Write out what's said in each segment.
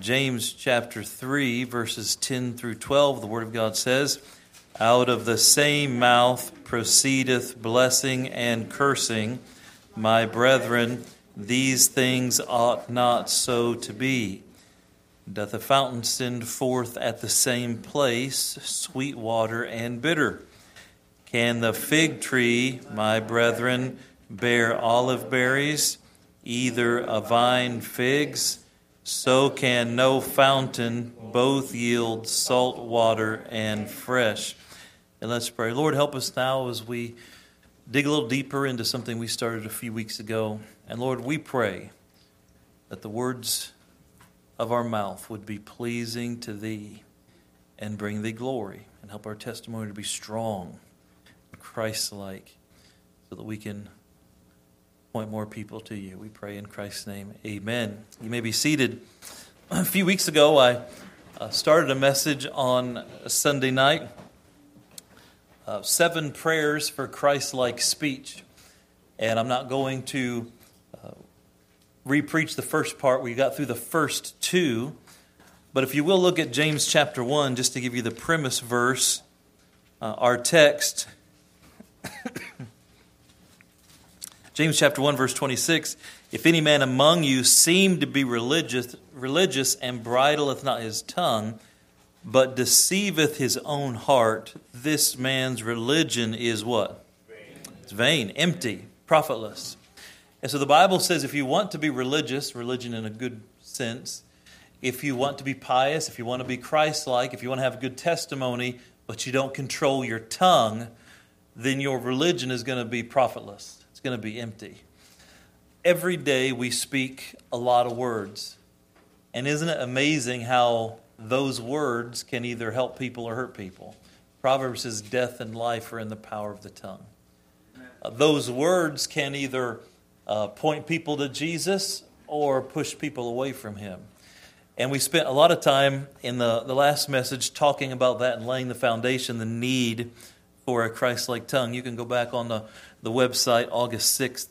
James chapter 3, verses 10 through 12, the Word of God says, Out of the same mouth proceedeth blessing and cursing. My brethren, these things ought not so to be. Doth a fountain send forth at the same place sweet water and bitter? Can the fig tree, my brethren, bear olive berries, either a vine figs? So can no fountain both yield salt water and fresh. And let's pray. Lord, help us now as we dig a little deeper into something we started a few weeks ago. And Lord, we pray that the words of our mouth would be pleasing to Thee and bring Thee glory and help our testimony to be strong, Christ like, so that we can point more people to you. We pray in Christ's name. Amen. You may be seated. A few weeks ago, I uh, started a message on a Sunday night uh, Seven Prayers for Christ like Speech. And I'm not going to uh, repreach the first part. We got through the first two. But if you will look at James chapter 1, just to give you the premise verse, uh, our text. James chapter 1 verse 26, if any man among you seem to be religious religious and bridleth not his tongue, but deceiveth his own heart, this man's religion is what? Vain. It's vain, empty, profitless. And so the Bible says if you want to be religious, religion in a good sense, if you want to be pious, if you want to be Christ like, if you want to have a good testimony, but you don't control your tongue, then your religion is going to be profitless. It's going to be empty. Every day we speak a lot of words. And isn't it amazing how those words can either help people or hurt people? Proverbs says, Death and life are in the power of the tongue. Uh, those words can either uh, point people to Jesus or push people away from him. And we spent a lot of time in the, the last message talking about that and laying the foundation, the need for a Christ like tongue. You can go back on the the website August 6th.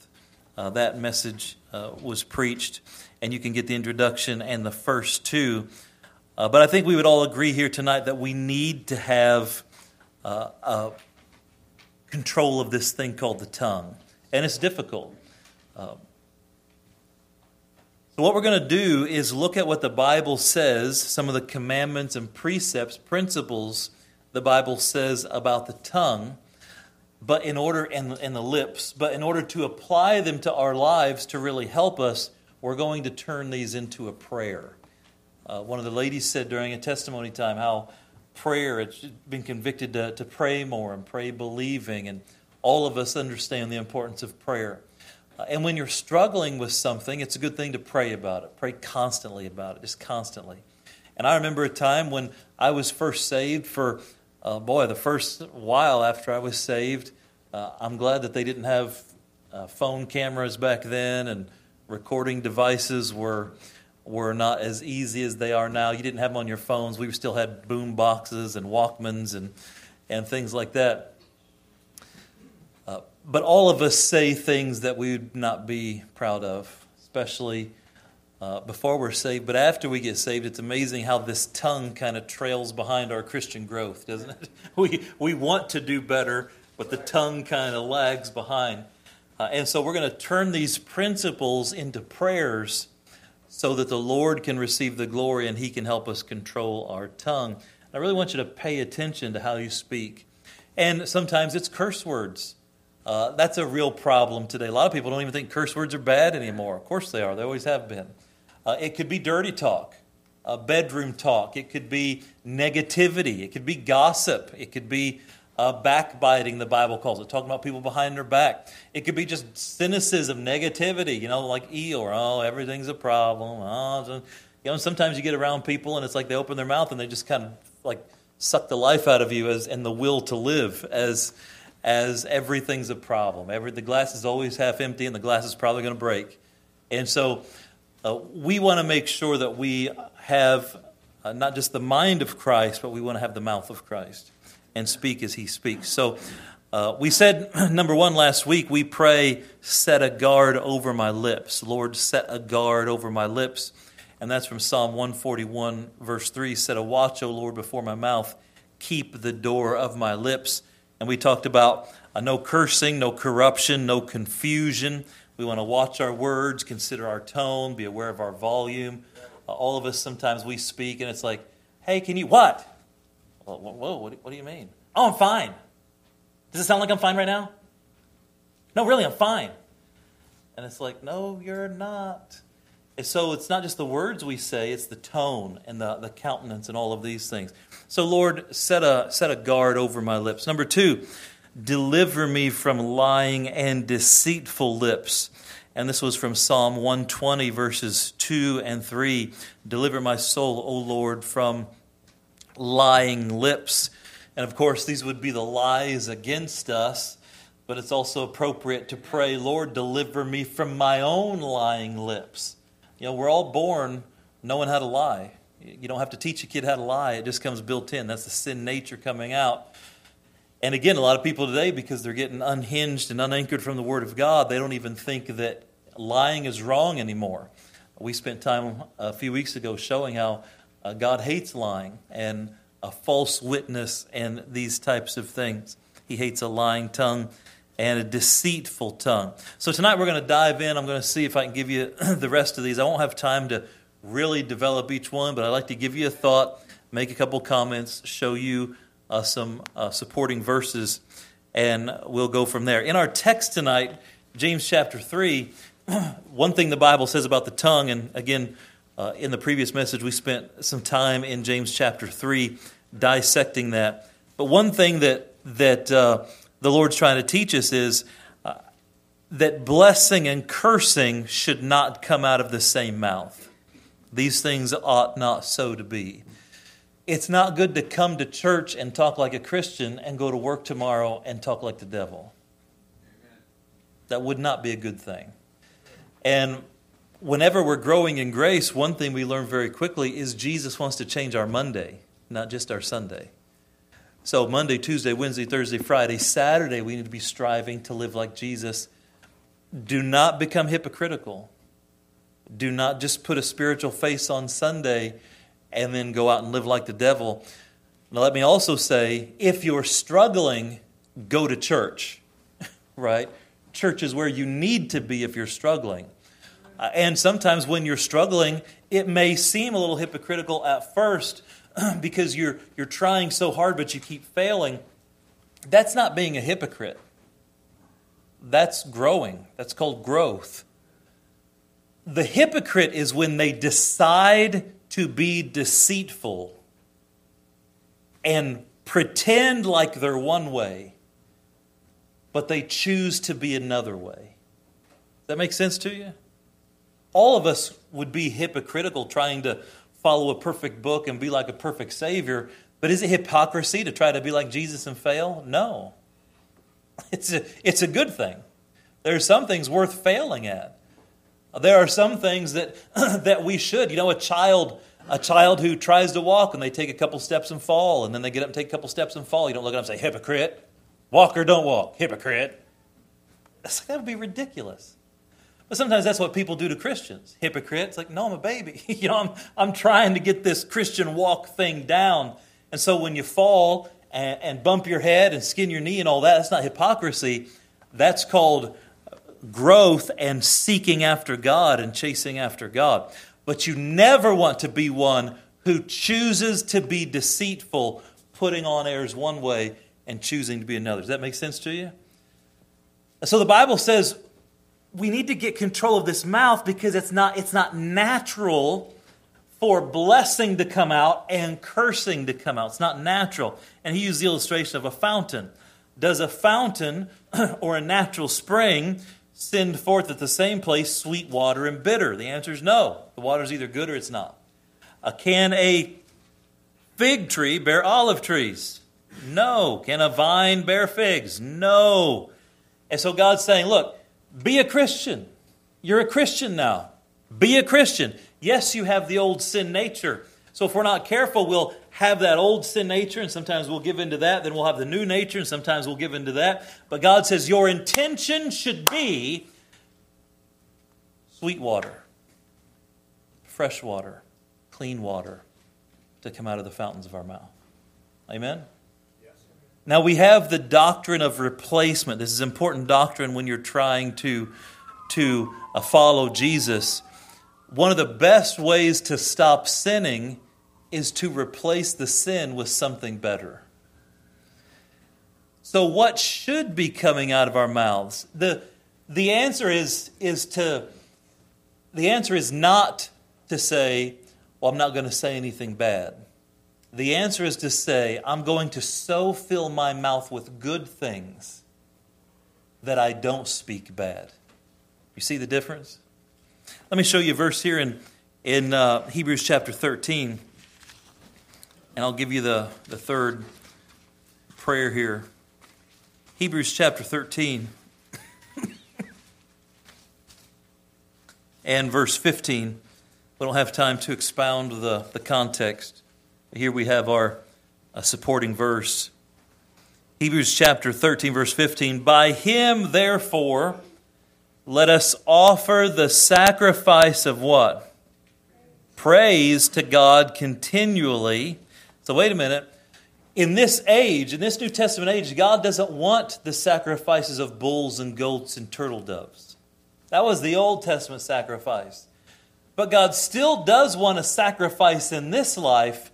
Uh, that message uh, was preached, and you can get the introduction and the first two. Uh, but I think we would all agree here tonight that we need to have uh, control of this thing called the tongue, and it's difficult. Um, so, what we're going to do is look at what the Bible says, some of the commandments and precepts, principles the Bible says about the tongue but in order and, and the lips but in order to apply them to our lives to really help us we're going to turn these into a prayer. Uh, one of the ladies said during a testimony time how prayer it's been convicted to, to pray more and pray believing and all of us understand the importance of prayer. Uh, and when you're struggling with something it's a good thing to pray about it. Pray constantly about it just constantly. And i remember a time when i was first saved for uh, boy, the first while after I was saved, uh, I'm glad that they didn't have uh, phone cameras back then, and recording devices were were not as easy as they are now. You didn't have them on your phones. We still had boom boxes and Walkmans and and things like that. Uh, but all of us say things that we would not be proud of, especially uh, before we're saved. But after we get saved, it's amazing how this tongue kind of trails behind our Christian growth, doesn't it? We, we want to do better, but the tongue kind of lags behind. Uh, and so we're going to turn these principles into prayers so that the Lord can receive the glory and He can help us control our tongue. I really want you to pay attention to how you speak. And sometimes it's curse words. Uh, that's a real problem today. A lot of people don't even think curse words are bad anymore. Of course they are, they always have been. Uh, it could be dirty talk, uh, bedroom talk. It could be negativity. It could be gossip. It could be uh, backbiting, the Bible calls it, talking about people behind their back. It could be just cynicism, negativity, you know, like Eeyore. Oh, everything's a problem. Oh, you know, sometimes you get around people and it's like they open their mouth and they just kind of like suck the life out of you as and the will to live as as everything's a problem. Every the glass is always half empty and the glass is probably going to break. And so uh, we want to make sure that we have uh, not just the mind of Christ, but we want to have the mouth of Christ and speak as he speaks. So uh, we said, number one, last week, we pray, set a guard over my lips. Lord, set a guard over my lips. And that's from Psalm 141, verse 3 Set a watch, O Lord, before my mouth, keep the door of my lips. And we talked about uh, no cursing, no corruption, no confusion. We want to watch our words, consider our tone, be aware of our volume. Uh, all of us, sometimes we speak and it's like, hey, can you, what? Whoa, whoa what, what do you mean? Oh, I'm fine. Does it sound like I'm fine right now? No, really, I'm fine. And it's like, no, you're not. And so it's not just the words we say, it's the tone and the, the countenance and all of these things. So, Lord, set a, set a guard over my lips. Number two, deliver me from lying and deceitful lips. And this was from Psalm 120, verses 2 and 3. Deliver my soul, O Lord, from lying lips. And of course, these would be the lies against us, but it's also appropriate to pray, Lord, deliver me from my own lying lips. You know, we're all born knowing how to lie. You don't have to teach a kid how to lie, it just comes built in. That's the sin nature coming out. And again, a lot of people today, because they're getting unhinged and unanchored from the Word of God, they don't even think that lying is wrong anymore. We spent time a few weeks ago showing how uh, God hates lying and a false witness and these types of things. He hates a lying tongue and a deceitful tongue. So tonight we're going to dive in. I'm going to see if I can give you the rest of these. I won't have time to really develop each one, but I'd like to give you a thought, make a couple comments, show you uh, some uh, supporting verses, and we'll go from there. In our text tonight, James chapter 3, one thing the Bible says about the tongue, and again, uh, in the previous message, we spent some time in James chapter 3 dissecting that. But one thing that, that uh, the Lord's trying to teach us is uh, that blessing and cursing should not come out of the same mouth. These things ought not so to be. It's not good to come to church and talk like a Christian and go to work tomorrow and talk like the devil. That would not be a good thing. And whenever we're growing in grace, one thing we learn very quickly is Jesus wants to change our Monday, not just our Sunday. So, Monday, Tuesday, Wednesday, Thursday, Friday, Saturday, we need to be striving to live like Jesus. Do not become hypocritical. Do not just put a spiritual face on Sunday and then go out and live like the devil. Now, let me also say if you're struggling, go to church, right? Church is where you need to be if you're struggling. Uh, and sometimes when you're struggling, it may seem a little hypocritical at first, because you're, you're trying so hard but you keep failing, that's not being a hypocrite. That's growing. That's called growth. The hypocrite is when they decide to be deceitful and pretend like they're one way, but they choose to be another way. Does that make sense to you? All of us would be hypocritical trying to follow a perfect book and be like a perfect Savior. But is it hypocrisy to try to be like Jesus and fail? No. It's a, it's a good thing. There are some things worth failing at. There are some things that, that we should. You know, a child, a child who tries to walk and they take a couple steps and fall, and then they get up and take a couple steps and fall. You don't look at them and say, hypocrite. Walk or don't walk. Hypocrite. That's, that would be ridiculous. But sometimes that's what people do to Christians. Hypocrites, like, no, I'm a baby. you know, I'm, I'm trying to get this Christian walk thing down. And so when you fall and, and bump your head and skin your knee and all that, that's not hypocrisy. That's called growth and seeking after God and chasing after God. But you never want to be one who chooses to be deceitful, putting on airs one way and choosing to be another. Does that make sense to you? So the Bible says we need to get control of this mouth because it's not, it's not natural for blessing to come out and cursing to come out. It's not natural. And he used the illustration of a fountain. Does a fountain or a natural spring send forth at the same place sweet water and bitter? The answer is no. The water is either good or it's not. Uh, can a fig tree bear olive trees? No. Can a vine bear figs? No. And so God's saying, look, be a Christian. You're a Christian now. Be a Christian. Yes, you have the old sin nature. So if we're not careful, we'll have that old sin nature, and sometimes we'll give into that. Then we'll have the new nature, and sometimes we'll give into that. But God says your intention should be sweet water, fresh water, clean water to come out of the fountains of our mouth. Amen? Yes. Now we have the doctrine of replacement. This is important doctrine when you're trying to, to uh, follow Jesus. One of the best ways to stop sinning is to replace the sin with something better. So, what should be coming out of our mouths? The, the answer is, is to the answer is not to say, Well, I'm not going to say anything bad. The answer is to say, I'm going to so fill my mouth with good things that I don't speak bad. You see the difference? Let me show you a verse here in, in uh, Hebrews chapter 13, and I'll give you the, the third prayer here. Hebrews chapter 13 and verse 15. We don't have time to expound the, the context. Here we have our supporting verse. Hebrews chapter 13, verse 15. By him, therefore, let us offer the sacrifice of what? Praise to God continually. So, wait a minute. In this age, in this New Testament age, God doesn't want the sacrifices of bulls and goats and turtle doves. That was the Old Testament sacrifice. But God still does want a sacrifice in this life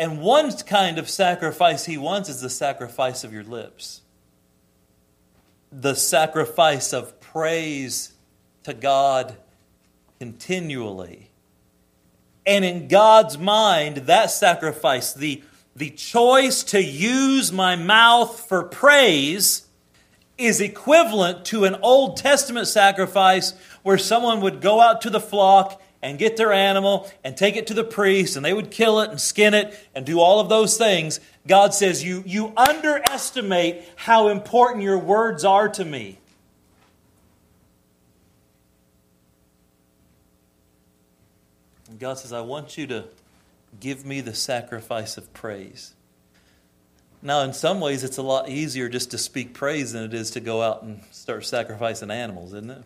and one kind of sacrifice he wants is the sacrifice of your lips. The sacrifice of praise to God continually. And in God's mind, that sacrifice, the, the choice to use my mouth for praise, is equivalent to an Old Testament sacrifice where someone would go out to the flock and get their animal and take it to the priest and they would kill it and skin it and do all of those things, God says, You, you underestimate how important your words are to me. God says, I want you to give me the sacrifice of praise. Now, in some ways, it's a lot easier just to speak praise than it is to go out and start sacrificing animals, isn't it?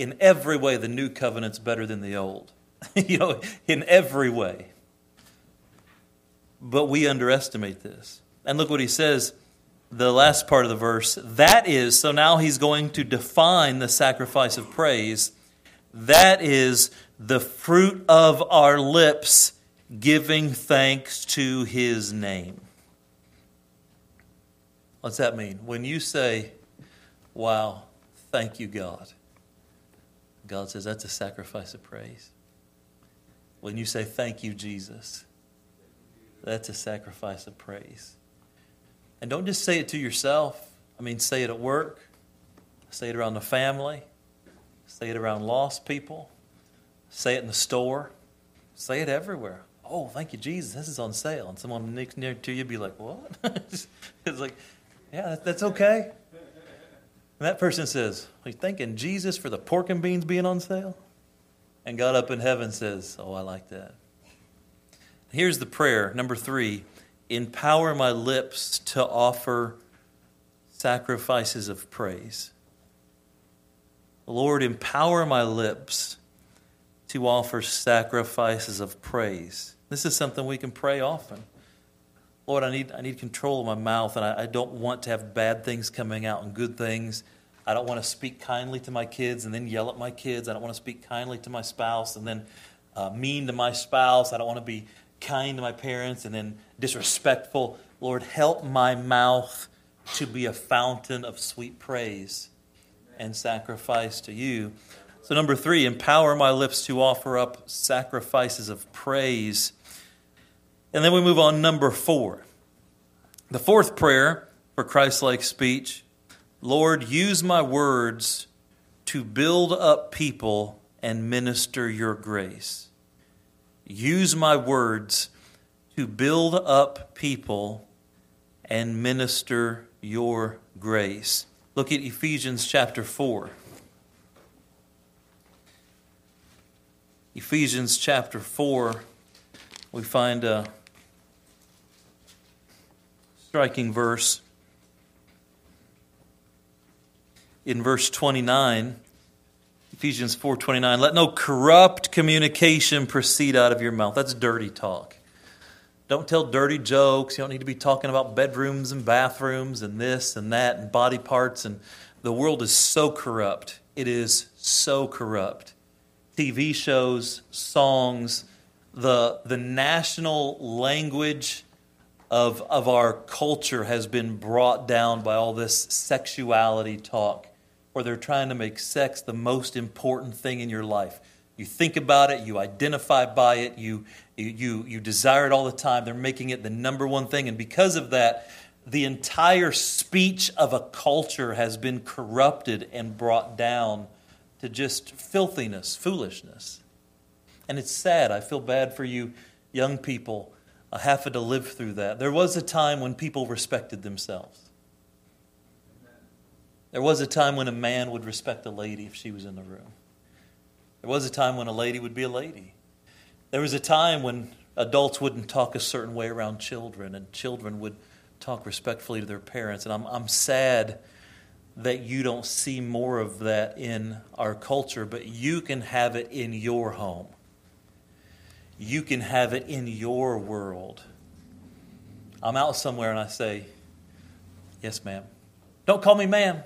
in every way, the new covenant's better than the old. you know, in every way. But we underestimate this. And look what he says, the last part of the verse. That is, so now he's going to define the sacrifice of praise. That is the fruit of our lips giving thanks to his name. What's that mean? When you say, Wow, thank you, God God says that's a sacrifice of praise. When you say, Thank you, Jesus, that's a sacrifice of praise. And don't just say it to yourself. I mean, say it at work, say it around the family, say it around lost people, say it in the store, say it everywhere. Oh, thank you, Jesus. This is on sale. And someone next near to you be like, What? it's like, Yeah, that's okay. And that person says, Are you thanking Jesus for the pork and beans being on sale? And God up in heaven says, Oh, I like that. Here's the prayer. Number three empower my lips to offer sacrifices of praise. Lord, empower my lips to offer sacrifices of praise. This is something we can pray often. Lord, I need, I need control of my mouth, and I, I don't want to have bad things coming out and good things. I don't want to speak kindly to my kids and then yell at my kids. I don't want to speak kindly to my spouse and then uh, mean to my spouse. I don't want to be kind to my parents and then disrespectful. Lord, help my mouth to be a fountain of sweet praise and sacrifice to you. So, number three, empower my lips to offer up sacrifices of praise. And then we move on, number four. The fourth prayer for Christ like speech Lord, use my words to build up people and minister your grace. Use my words to build up people and minister your grace. Look at Ephesians chapter 4. Ephesians chapter 4, we find a striking verse. In verse 29, Ephesians 4:29 Let no corrupt communication proceed out of your mouth. That's dirty talk. Don't tell dirty jokes. You don't need to be talking about bedrooms and bathrooms and this and that and body parts and the world is so corrupt. It is so corrupt. TV shows, songs, the the national language of of our culture has been brought down by all this sexuality talk where they're trying to make sex the most important thing in your life. You think about it, you identify by it, you, you, you desire it all the time. They're making it the number one thing. And because of that, the entire speech of a culture has been corrupted and brought down to just filthiness, foolishness. And it's sad. I feel bad for you young people uh, having to live through that. There was a time when people respected themselves. There was a time when a man would respect a lady if she was in the room. There was a time when a lady would be a lady. There was a time when adults wouldn't talk a certain way around children, and children would talk respectfully to their parents. And I'm, I'm sad that you don't see more of that in our culture, but you can have it in your home. You can have it in your world. I'm out somewhere and I say, Yes, ma'am. Don't call me ma'am.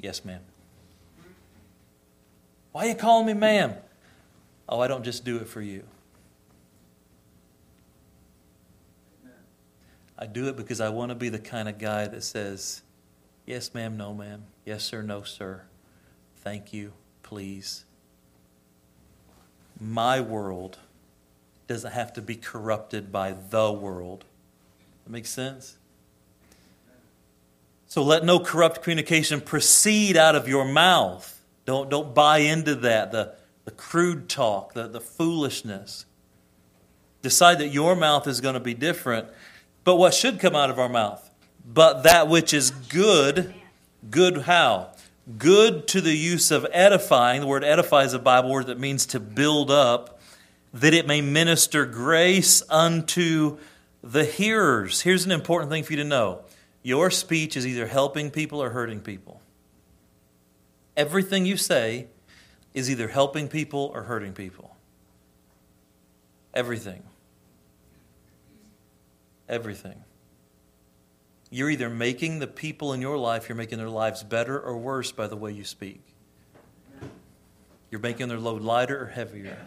Yes, ma'am. Why are you calling me ma'am? Oh, I don't just do it for you. I do it because I want to be the kind of guy that says, Yes, ma'am, no, ma'am. Yes, sir, no, sir. Thank you, please. My world doesn't have to be corrupted by the world. That makes sense? So let no corrupt communication proceed out of your mouth. Don't, don't buy into that, the, the crude talk, the, the foolishness. Decide that your mouth is going to be different. But what should come out of our mouth? But that which is good, good how? Good to the use of edifying. The word edify is a Bible word that means to build up, that it may minister grace unto the hearers. Here's an important thing for you to know your speech is either helping people or hurting people. Everything you say is either helping people or hurting people. Everything. Everything. You're either making the people in your life, you're making their lives better or worse by the way you speak. You're making their load lighter or heavier.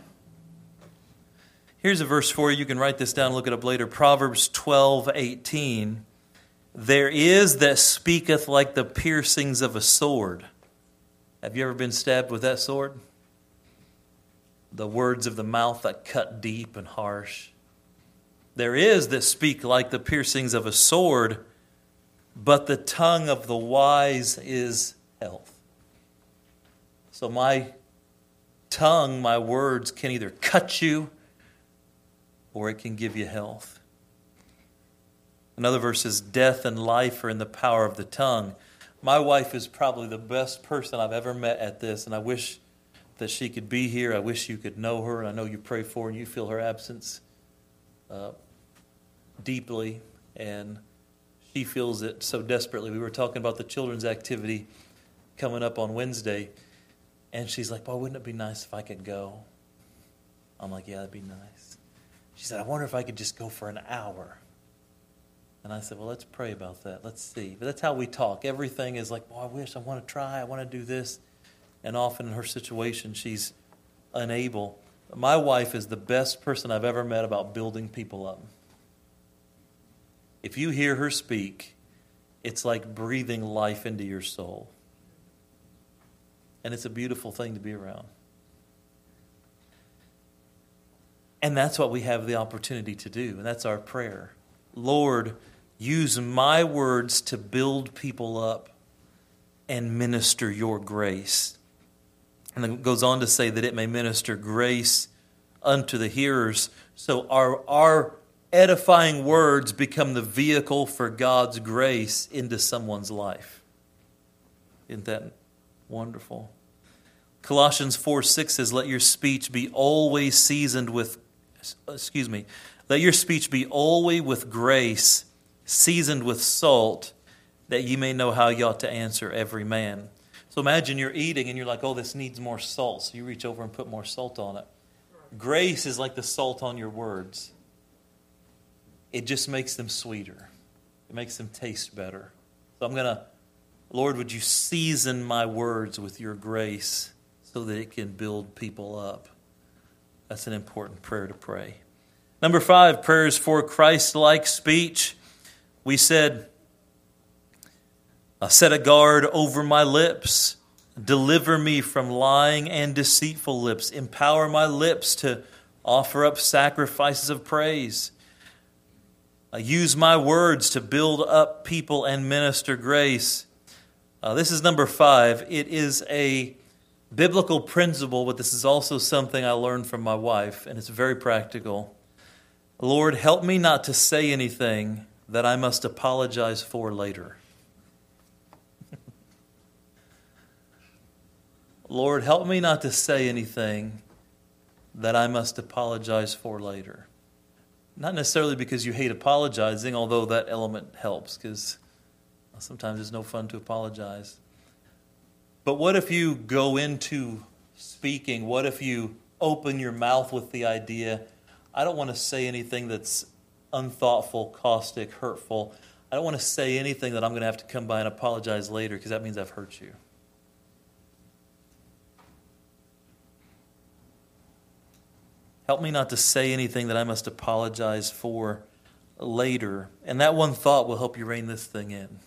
Here's a verse for you. You can write this down, look it up later. Proverbs 12, 18. There is that speaketh like the piercings of a sword. Have you ever been stabbed with that sword? The words of the mouth that cut deep and harsh. There is that speak like the piercings of a sword, but the tongue of the wise is health. So my tongue, my words can either cut you or it can give you health. Another verse is Death and life are in the power of the tongue. My wife is probably the best person I've ever met at this, and I wish that she could be here. I wish you could know her, I know you pray for her and you feel her absence uh, deeply, and she feels it so desperately. We were talking about the children's activity coming up on Wednesday, and she's like, Boy, wouldn't it be nice if I could go? I'm like, Yeah, that'd be nice. She said, I wonder if I could just go for an hour. And I said, Well, let's pray about that. Let's see. But that's how we talk. Everything is like, Oh, I wish, I want to try, I want to do this. And often in her situation, she's unable. My wife is the best person I've ever met about building people up. If you hear her speak, it's like breathing life into your soul. And it's a beautiful thing to be around. And that's what we have the opportunity to do. And that's our prayer. Lord, Use my words to build people up and minister your grace. And it goes on to say that it may minister grace unto the hearers. So our, our edifying words become the vehicle for God's grace into someone's life. Isn't that wonderful? Colossians 4 6 says, Let your speech be always seasoned with, excuse me, let your speech be always with grace seasoned with salt, that ye may know how ye ought to answer every man. So imagine you're eating and you're like, oh, this needs more salt. So you reach over and put more salt on it. Grace is like the salt on your words, it just makes them sweeter, it makes them taste better. So I'm going to, Lord, would you season my words with your grace so that it can build people up? That's an important prayer to pray. Number five, prayers for Christ like speech. We said, I Set a guard over my lips. Deliver me from lying and deceitful lips. Empower my lips to offer up sacrifices of praise. Uh, use my words to build up people and minister grace. Uh, this is number five. It is a biblical principle, but this is also something I learned from my wife, and it's very practical. Lord, help me not to say anything that I must apologize for later. Lord, help me not to say anything that I must apologize for later. Not necessarily because you hate apologizing, although that element helps, because sometimes it's no fun to apologize. But what if you go into speaking? What if you open your mouth with the idea, I don't want to say anything that's unthoughtful, caustic, hurtful. I don't want to say anything that I'm going to have to come by and apologize later because that means I've hurt you. Help me not to say anything that I must apologize for later. And that one thought will help you rein this thing in.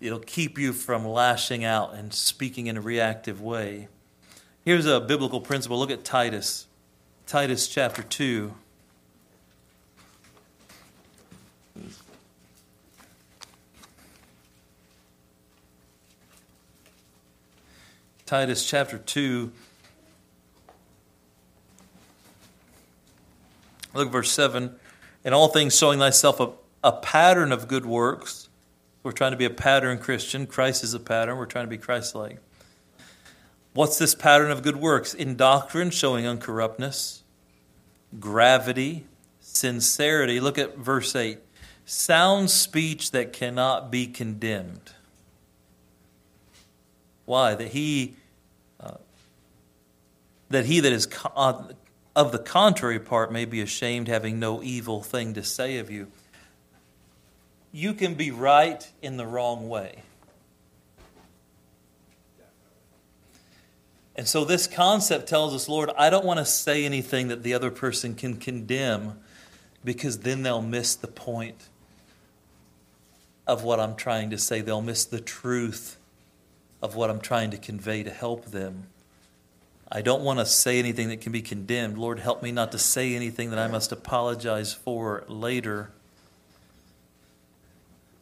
It'll keep you from lashing out and speaking in a reactive way. Here's a biblical principle. Look at Titus. Titus chapter 2. Titus chapter 2 Look at verse 7. In all things, showing thyself a, a pattern of good works. We're trying to be a pattern Christian. Christ is a pattern. We're trying to be Christ like. What's this pattern of good works? In doctrine, showing uncorruptness, gravity, sincerity. Look at verse 8. Sound speech that cannot be condemned. Why? That he, uh, that he that is of the contrary part may be ashamed, having no evil thing to say of you. You can be right in the wrong way. And so this concept tells us, Lord, I don't want to say anything that the other person can condemn because then they'll miss the point of what I'm trying to say. They'll miss the truth of what I'm trying to convey to help them. I don't want to say anything that can be condemned. Lord, help me not to say anything that I must apologize for later.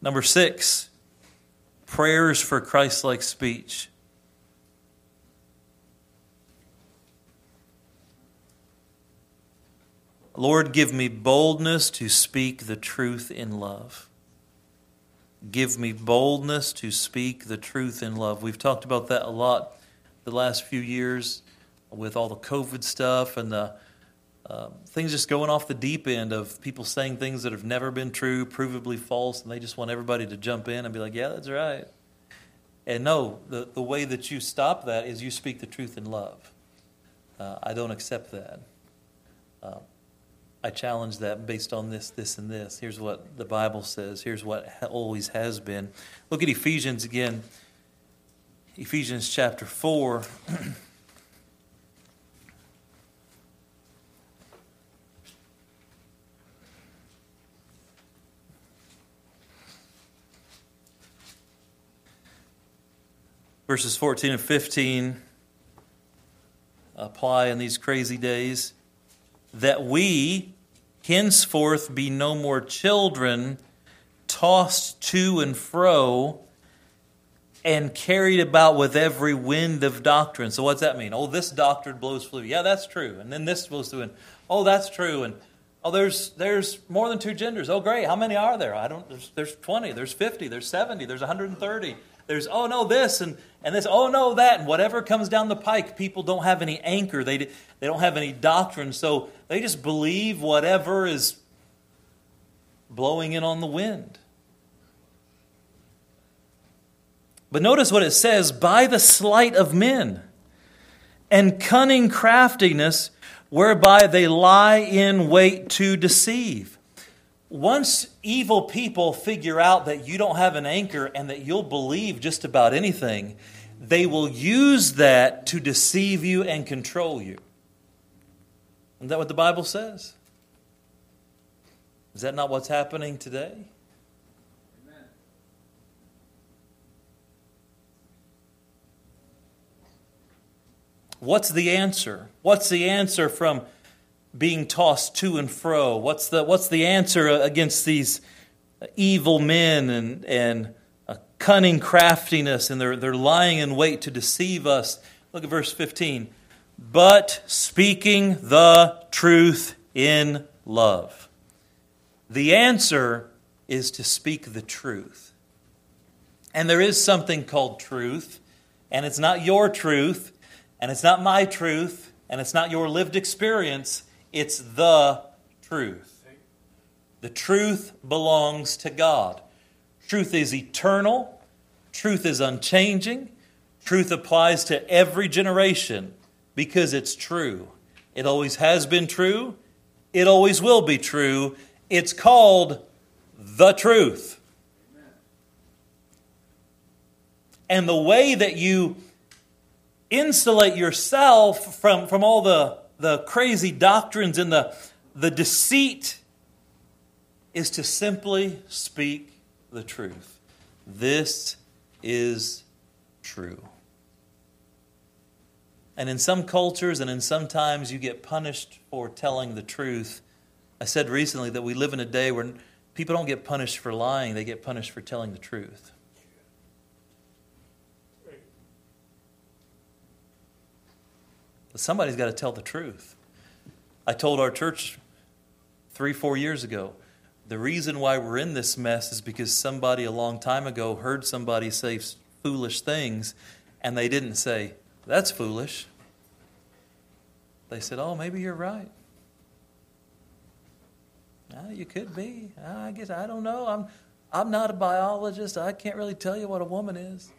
Number six, prayers for Christ like speech. Lord, give me boldness to speak the truth in love. Give me boldness to speak the truth in love. We've talked about that a lot the last few years with all the COVID stuff and the uh, things just going off the deep end of people saying things that have never been true, provably false, and they just want everybody to jump in and be like, yeah, that's right. And no, the, the way that you stop that is you speak the truth in love. Uh, I don't accept that. Uh, I challenge that based on this, this, and this. Here's what the Bible says. Here's what always has been. Look at Ephesians again. Ephesians chapter 4. verses 14 and 15 apply in these crazy days that we henceforth be no more children tossed to and fro and carried about with every wind of doctrine. So what's that mean? Oh, this doctrine blows through. Yeah, that's true. And then this blows through. And oh, that's true. And oh, there's there's more than two genders. Oh, great. How many are there? I don't. There's, there's 20. There's 50. There's 70. There's 130 there's oh no this and, and this oh no that and whatever comes down the pike people don't have any anchor. They, they don't have any doctrine. So they just believe whatever is blowing in on the wind. But notice what it says by the sleight of men and cunning craftiness whereby they lie in wait to deceive. Once evil people figure out that you don't have an anchor and that you'll believe just about anything, they will use that to deceive you and control you. Isn't that what the Bible says? Is that not what's happening today? What's the answer? What's the answer from being tossed to and fro? What's the, what's the answer against these evil men and, and cunning craftiness and they're, they're lying in wait to deceive us? Look at verse 15. But speaking the truth in love. The answer is to speak the truth. And there is something called truth, and it's not your truth, and it's not my truth, and it's not your lived experience, it's the truth. The truth belongs to God. Truth is eternal, truth is unchanging, truth applies to every generation because it's true. It always has been true, it always will be true. It's called the truth. And the way that you insulate yourself from, from all the, the crazy doctrines and the, the deceit is to simply speak the truth. This is true. And in some cultures and in some times, you get punished for telling the truth. I said recently that we live in a day where people don't get punished for lying, they get punished for telling the truth. But somebody's got to tell the truth. I told our church three, four years ago the reason why we're in this mess is because somebody a long time ago heard somebody say foolish things and they didn't say, That's foolish. They said, Oh, maybe you're right. Ah, you could be. I guess I don't know. I'm I'm not a biologist. I can't really tell you what a woman is.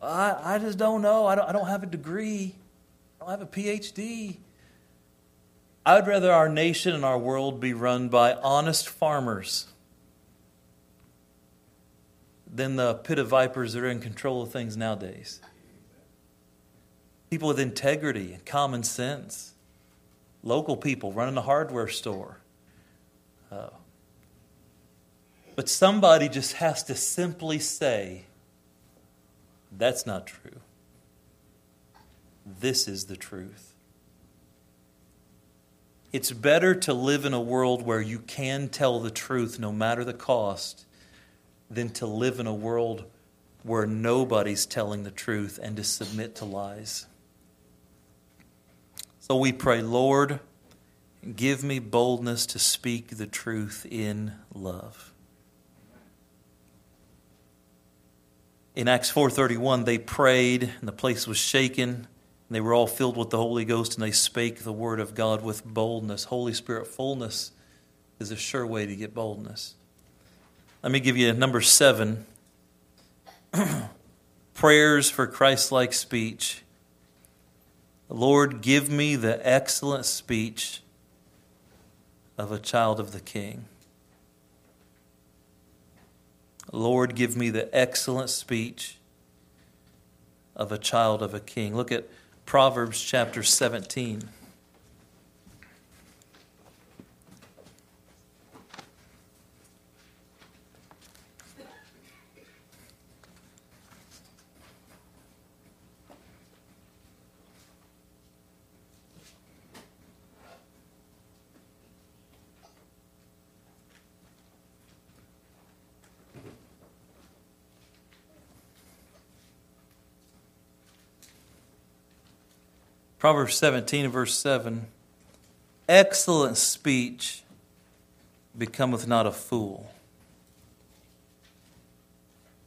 I, I just don't know. I don't, I don't have a degree, I don't have a PhD. I would rather our nation and our world be run by honest farmers than the pit of vipers that are in control of things nowadays. People with integrity and common sense, local people running a hardware store. Uh, but somebody just has to simply say, that's not true. This is the truth. It's better to live in a world where you can tell the truth no matter the cost than to live in a world where nobody's telling the truth and to submit to lies. So we pray, Lord, give me boldness to speak the truth in love. in Acts 4:31 they prayed and the place was shaken and they were all filled with the Holy Ghost and they spake the word of God with boldness. Holy Spirit fullness is a sure way to get boldness. Let me give you number 7. Prayers for Christ-like speech. Lord, give me the excellent speech of a child of the King. Lord, give me the excellent speech of a child of a king. Look at Proverbs chapter 17. Proverbs 17, verse 7 Excellent speech becometh not a fool,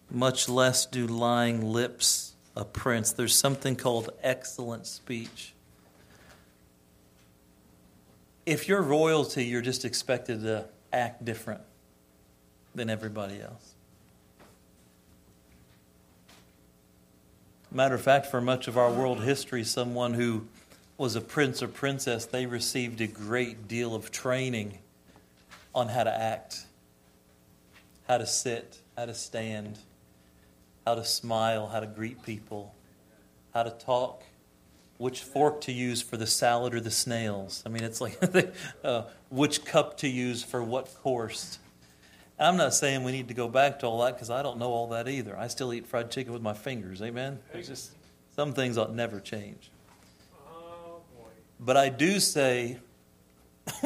much less do lying lips a prince. There's something called excellent speech. If you're royalty, you're just expected to act different than everybody else. Matter of fact, for much of our world history, someone who was a prince or princess, they received a great deal of training on how to act, how to sit, how to stand, how to smile, how to greet people, how to talk, which fork to use for the salad or the snails. I mean, it's like uh, which cup to use for what course. I'm not saying we need to go back to all that because I don't know all that either. I still eat fried chicken with my fingers. Amen. There's just some things ought never change. But I do say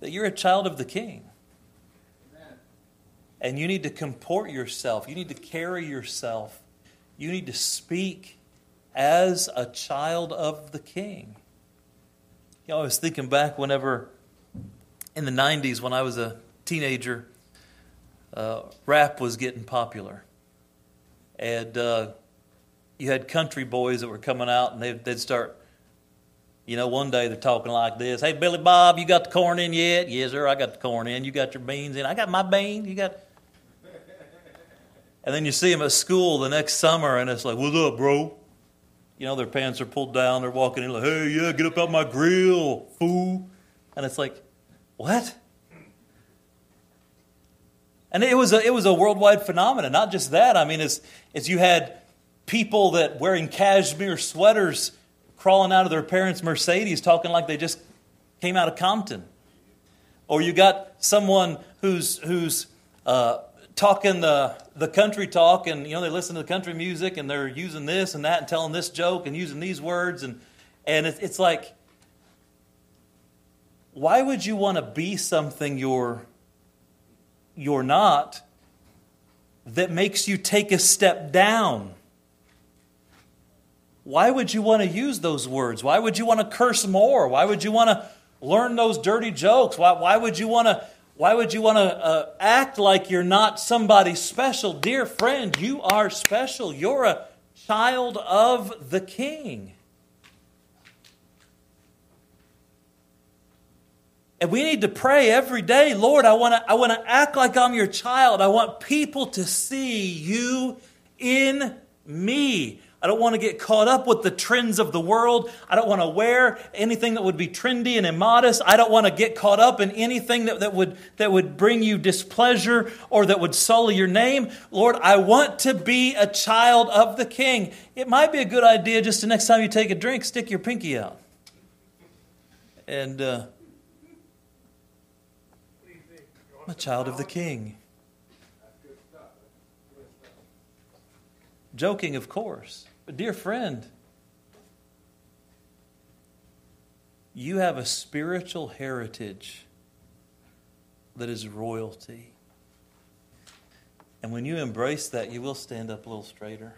that you're a child of the King. And you need to comport yourself. You need to carry yourself. You need to speak as a child of the King. You know, I was thinking back whenever in the 90s when I was a teenager, uh, rap was getting popular. And uh, you had country boys that were coming out and they'd, they'd start, you know, one day they're talking like this Hey, Billy Bob, you got the corn in yet? Yes, sir, I got the corn in. You got your beans in? I got my bean. You got. And then you see them at school the next summer and it's like, What's up, bro? You know, their pants are pulled down. They're walking in like, Hey, yeah, get up out my grill, fool. And it's like, What? And it was a, it was a worldwide phenomenon. Not just that. I mean, as, as you had people that wearing cashmere sweaters crawling out of their parents' Mercedes talking like they just came out of Compton. Or you got someone who's, who's uh, talking the, the country talk and, you know, they listen to the country music and they're using this and that and telling this joke and using these words. And, and it, it's like, why would you want to be something you're you're not that makes you take a step down. Why would you want to use those words? Why would you want to curse more? Why would you want to learn those dirty jokes? Why, why would you want to? Why would you want to uh, act like you're not somebody special? Dear friend, you are special. You're a child of the King. And we need to pray every day, Lord, I want to I want to act like I'm your child. I want people to see you in me. I don't want to get caught up with the trends of the world. I don't want to wear anything that would be trendy and immodest. I don't want to get caught up in anything that, that, would, that would bring you displeasure or that would sully your name. Lord, I want to be a child of the King. It might be a good idea just the next time you take a drink, stick your pinky out. And uh, I'm a child of the king. Joking, of course. But, dear friend, you have a spiritual heritage that is royalty. And when you embrace that, you will stand up a little straighter.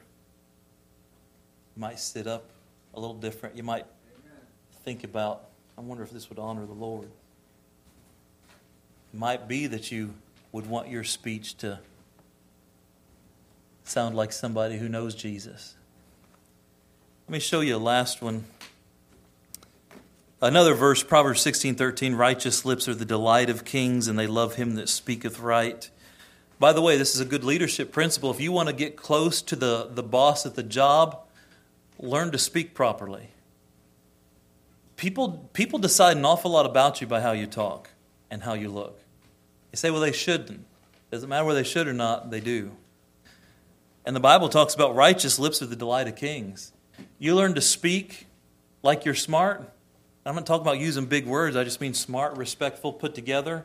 You might sit up a little different. You might think about, I wonder if this would honor the Lord. It might be that you would want your speech to sound like somebody who knows Jesus. Let me show you a last one. Another verse, Proverbs 16 13, righteous lips are the delight of kings, and they love him that speaketh right. By the way, this is a good leadership principle. If you want to get close to the, the boss at the job, learn to speak properly. People, people decide an awful lot about you by how you talk and how you look. You say, well, they shouldn't. Doesn't matter whether they should or not, they do. And the Bible talks about righteous lips are the delight of kings. You learn to speak like you're smart. I'm not talking about using big words, I just mean smart, respectful, put together.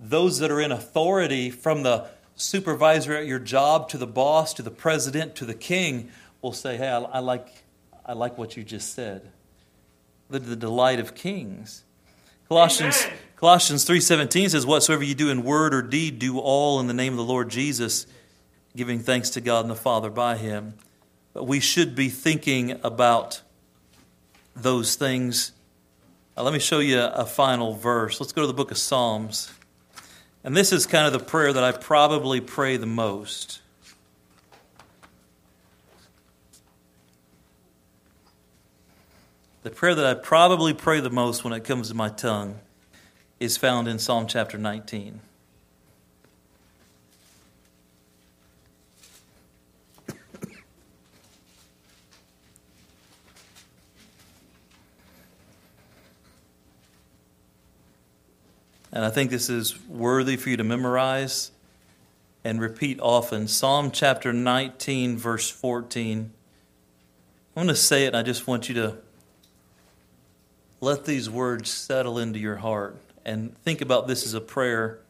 Those that are in authority, from the supervisor at your job to the boss to the president to the king, will say, Hey, I, I like, I like what you just said. The, the delight of kings. Colossians, Colossians 3.17 says, Whatsoever you do in word or deed, do all in the name of the Lord Jesus, giving thanks to God and the Father by him. But we should be thinking about those things. Let me show you a final verse. Let's go to the book of Psalms. And this is kind of the prayer that I probably pray the most. The prayer that I probably pray the most when it comes to my tongue is found in Psalm chapter 19. And I think this is worthy for you to memorize and repeat often. Psalm chapter 19, verse 14. I'm going to say it, and I just want you to let these words settle into your heart and think about this as a prayer.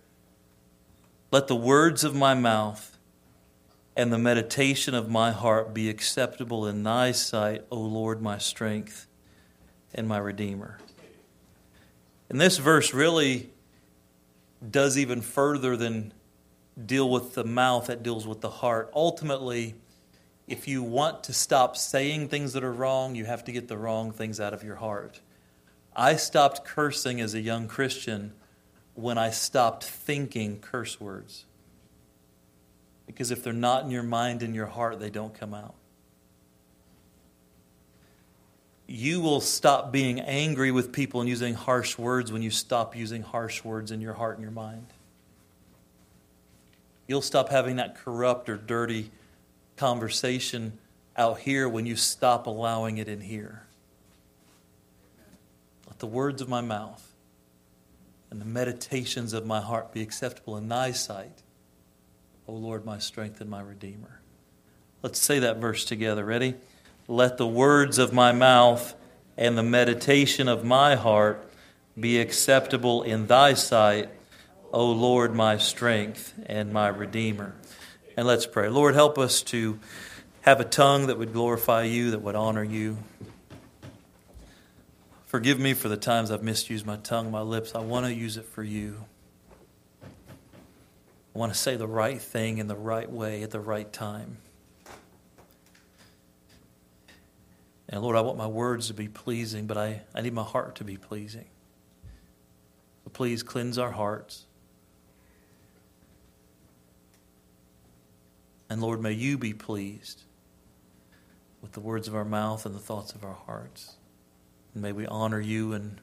Let the words of my mouth and the meditation of my heart be acceptable in thy sight, O Lord, my strength and my Redeemer. And this verse really does even further than deal with the mouth, that deals with the heart. Ultimately, if you want to stop saying things that are wrong, you have to get the wrong things out of your heart. I stopped cursing as a young Christian when I stopped thinking curse words. Because if they're not in your mind and your heart, they don't come out. You will stop being angry with people and using harsh words when you stop using harsh words in your heart and your mind. You'll stop having that corrupt or dirty conversation out here when you stop allowing it in here. Let the words of my mouth and the meditations of my heart be acceptable in thy sight, O Lord, my strength and my redeemer. Let's say that verse together. Ready? Let the words of my mouth and the meditation of my heart be acceptable in thy sight, O Lord, my strength and my redeemer. And let's pray. Lord, help us to have a tongue that would glorify you, that would honor you. Forgive me for the times I've misused my tongue, my lips. I want to use it for you. I want to say the right thing in the right way at the right time. And Lord, I want my words to be pleasing, but I, I need my heart to be pleasing. So please cleanse our hearts. And Lord, may you be pleased with the words of our mouth and the thoughts of our hearts. And may we honor you and